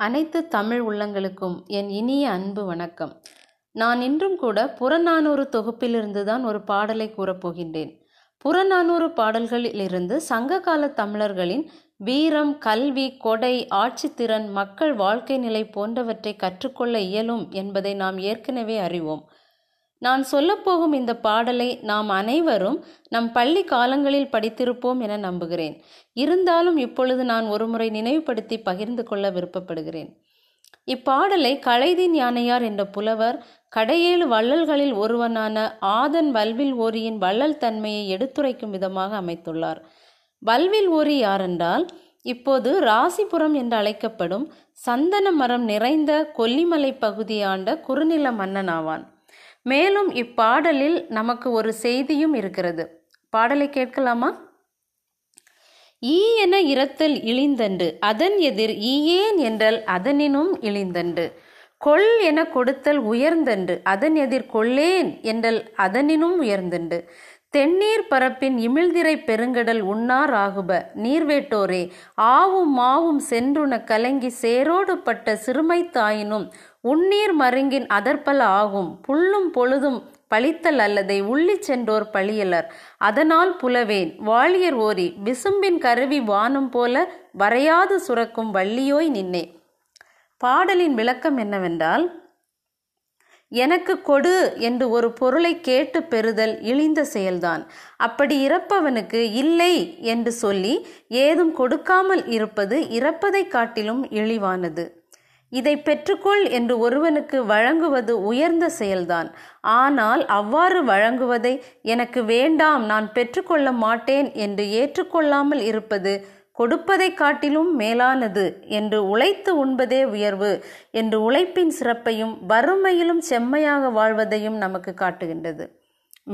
அனைத்து தமிழ் உள்ளங்களுக்கும் என் இனிய அன்பு வணக்கம். நான் இன்றும் கூட புறநானூறு தொகுப்பிலிருந்து தான் ஒரு பாடலை கூறப்போகின்றேன் புறநானூறு பாடல்களிலிருந்து சங்ககால தமிழர்களின் வீரம் கல்வி கொடை ஆட்சித்திறன் மக்கள் வாழ்க்கை நிலை போன்றவற்றை கற்றுக்கொள்ள இயலும் என்பதை நாம் ஏற்கனவே அறிவோம். நான் சொல்லப்போகும் இந்த பாடலை நாம் அனைவரும் நம் பள்ளி காலங்களில் படித்திருப்போம் என நம்புகிறேன். இருந்தாலும் இப்பொழுது நான் ஒருமுறை நினைவுபடுத்தி பகிர்ந்து கொள்ள விருப்பப்படுகிறேன். இப்பாடலை கலைதின் யானையார் என்ற புலவர் கடையேழு வள்ளல்களில் ஒருவனான ஆதன் வல்வில் ஓரியின் வள்ளல் தன்மையை எடுத்துரைக்கும் விதமாக அமைத்துள்ளார். வல்வில் ஓரி யாரென்றால் இப்போது ராசிபுரம் என்று அழைக்கப்படும் சந்தன மரம் நிறைந்த கொல்லிமலை பகுதியாண்ட குறுநில மன்னன் ஆவான். மேலும் இப்பாடலில் நமக்கு ஒரு செய்தியும் இருக்கிறது. பாடலை கேட்கலாமா? ஈ என இரத்தல் இழிந்தண்டு அதன் எதிர் ஈயேன் என்றல் அதனினும் இழிந்தண்டு கொள் என கொடுத்தல் உயர்ந்தண்டு அதன் எதிர் கொள்ளேன் என்றல் அதனினும் உயர்ந்தண்டு தென்னீர் பரப்பின் இமிழ்திரை பெருங்கடல் உண்ணார் ஆகுப நீர்வேட்டோரே ஆவும் மாவும் சென்றுன கலங்கி சேரோடு பட்ட சிறுமை தாயினும் உண்ணீர் மருங்கின் அதற்பல ஆகும். புல்லும் பொழுதும் பழித்தல் அல்லதை உள்ளி சென்றோர் பழியலர். அதனால் புலவேன் வாழியர் ஓரி விசும்பின் கருவி வானம் போல வரையாது சுரக்கும் வள்ளியோய் நின்னே. பாடலின் விளக்கம் என்னவென்றால் எனக்கு கொடு என்று ஒரு பொருளை கேட்டு பெறுதல் இழிந்த செயல்தான். அப்படி இறப்பவனுக்கு இல்லை என்று சொல்லி ஏதும் கொடுக்காமல் இருப்பது இறப்பதை காட்டிலும் இழிவானது. இதை பெற்றுக்கொள் என்று ஒருவனுக்கு வழங்குவது உயர்ந்த செயல்தான். ஆனால் அவ்வாறு வழங்குவதை எனக்கு வேண்டாம் நான் பெற்றுக்கொள்ள மாட்டேன் என்று ஏற்றுக்கொள்ளாமல் இருப்பது கொடுப்பதை காட்டிலும் மேலானது என்று உழைத்து உண்பதே உயர்வு என்று உழைப்பின் சிறப்பையும் வறுமையிலும் செம்மையாக வாழ்வதையும் நமக்கு காட்டுகின்றது.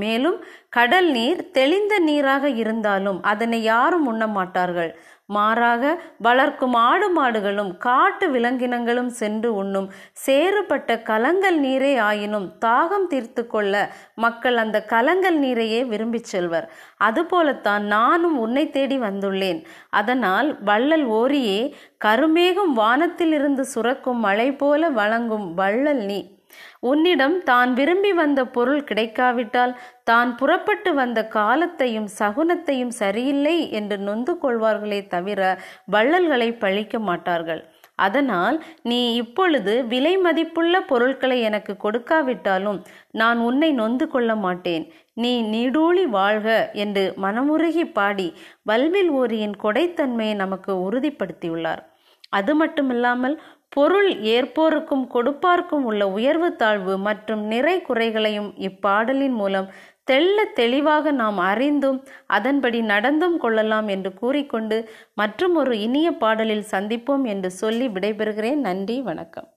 மேலும் கடல் நீர் தெளிந்த நீராக இருந்தாலும் அதனை யாரும் உண்ண மாட்டார்கள். மாறாக வளர்க்கும் ஆடு மாடுகளும் காட்டு விலங்கினங்களும் சென்று உண்ணும் சேறுபட்ட கலங்கள் நீரே ஆயினும் தாகம் தீர்த்து கொள்ள மக்கள் அந்த கலங்கள் நீரையே விரும்பி செல்வர். அதுபோலத்தான் நானும் உன்னை தேடி வந்துள்ளேன். அதனால் வள்ளல் ஓரியே கருமேகம் வானத்திலிருந்து சுரக்கும் மழை போல வழங்கும் வள்ளல் நீ உன்னிடம் தான் விரும்பி வந்த பொருள் கிடைக்காவிட்டால் தான் புறப்பட்டு வந்த காலத்தையும் சகுனத்தையும் சரியில்லை என்று நொந்து கொள்வார்களே தவிர வள்ளல்களை பழிக்க மாட்டார்கள். அதனால் நீ இப்பொழுது விலை மதிப்புள்ள பொருட்களை எனக்கு கொடுக்காவிட்டாலும் நான் உன்னை நொந்து கொள்ள மாட்டேன். நீ நீடூழி வாழ்க என்று மனமுருகி பாடி வல்வில் ஓரியின் கொடைத்தன்மையை நமக்கு உறுதிப்படுத்தியுள்ளார். அது மட்டுமில்லாமல் பொருள் ஏற்போருக்கும் கொடுப்பார்க்கும் உள்ள உயர்வு தாழ்வு மற்றும் நிறை குறைகளையும் இப்பாடலின் மூலம் தெள்ள தெளிவாக நாம் அறிந்தும் அதன்படி நடந்தும் கொள்ளலாம் என்று கூறிக்கொண்டு மற்றும் ஒரு இனிய பாடலில் சந்திப்போம் என்று சொல்லி விடைபெறுகிறேன். நன்றி வணக்கம்.